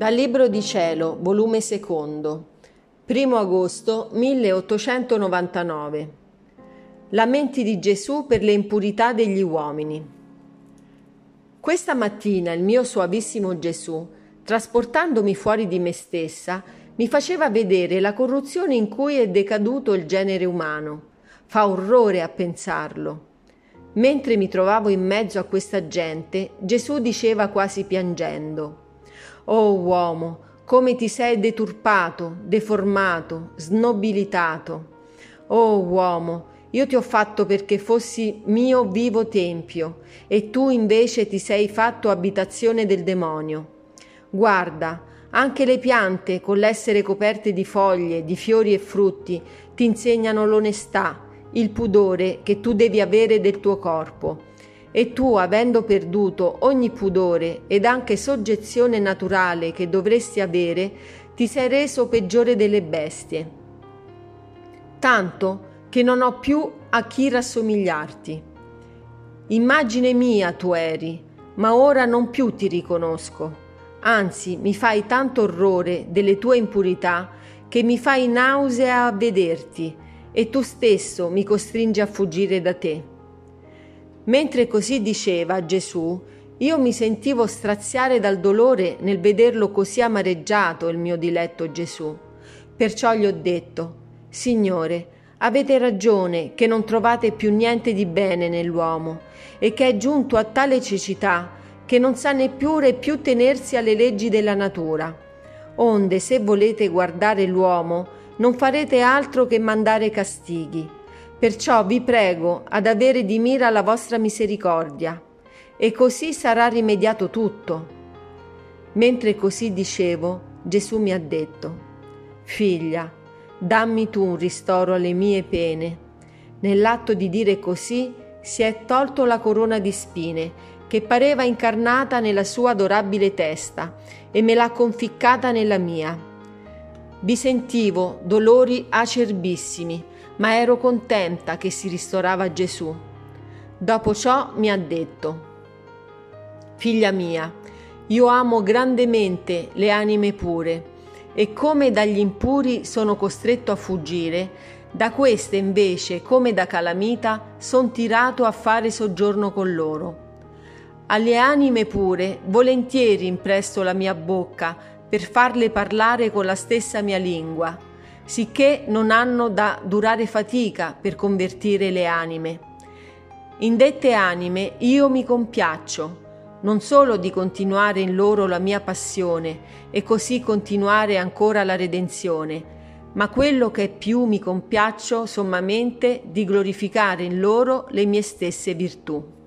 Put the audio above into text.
Dal Libro di Cielo, volume secondo, 1 agosto 1899. Lamenti di Gesù per le impurità degli uomini. Questa mattina il mio suavissimo Gesù, trasportandomi fuori di me stessa, mi faceva vedere la corruzione in cui è decaduto il genere umano. Fa orrore a pensarlo. Mentre mi trovavo in mezzo a questa gente, Gesù diceva quasi piangendo, Oh uomo, come ti sei deturpato, deformato, snobilitato. Oh uomo, io ti ho fatto perché fossi mio vivo tempio, e tu invece ti sei fatto abitazione del demonio. Guarda, anche le piante, con l'essere coperte di foglie, di fiori e frutti, ti insegnano l'onestà, il pudore che tu devi avere del tuo corpo e tu, avendo perduto ogni pudore ed anche soggezione naturale che dovresti avere, ti sei reso peggiore delle bestie. Tanto che non ho più a chi rassomigliarti. Immagine mia tu eri, ma ora non più ti riconosco. Anzi, mi fai tanto orrore delle tue impurità che mi fai nausea a vederti e tu stesso mi costringi a fuggire da te. Mentre così diceva Gesù, io mi sentivo straziare dal dolore nel vederlo così amareggiato il mio diletto Gesù. Perciò gli ho detto, Signore, avete ragione che non trovate più niente di bene nell'uomo e che è giunto a tale cecità che non sa neppure più tenersi alle leggi della natura. Onde se volete guardare l'uomo, non farete altro che mandare castighi Perciò vi prego ad avere di mira la vostra misericordia, e così sarà rimediato tutto. Mentre così dicevo, Gesù mi ha detto, Figlia, dammi tu un ristoro alle mie pene. Nell'atto di dire così si è tolto la corona di spine che pareva incarnata nella sua adorabile testa e me l'ha conficcata nella mia. Vi sentivo dolori acerbissimi ma ero contenta che si ristorava Gesù. Dopo ciò mi ha detto, Figlia mia, io amo grandemente le anime pure, e come dagli impuri sono costretto a fuggire, da queste invece, come da calamita, son tirato a fare soggiorno con loro. Alle anime pure volentieri impresto la mia bocca per farle parlare con la stessa mia lingua, sicché non hanno da durare fatica per convertire le anime. In dette anime io mi compiaccio, non solo di continuare in loro la mia passione e così continuare ancora la redenzione, ma quello che più mi compiaccio sommamente di glorificare in loro le mie stesse virtù.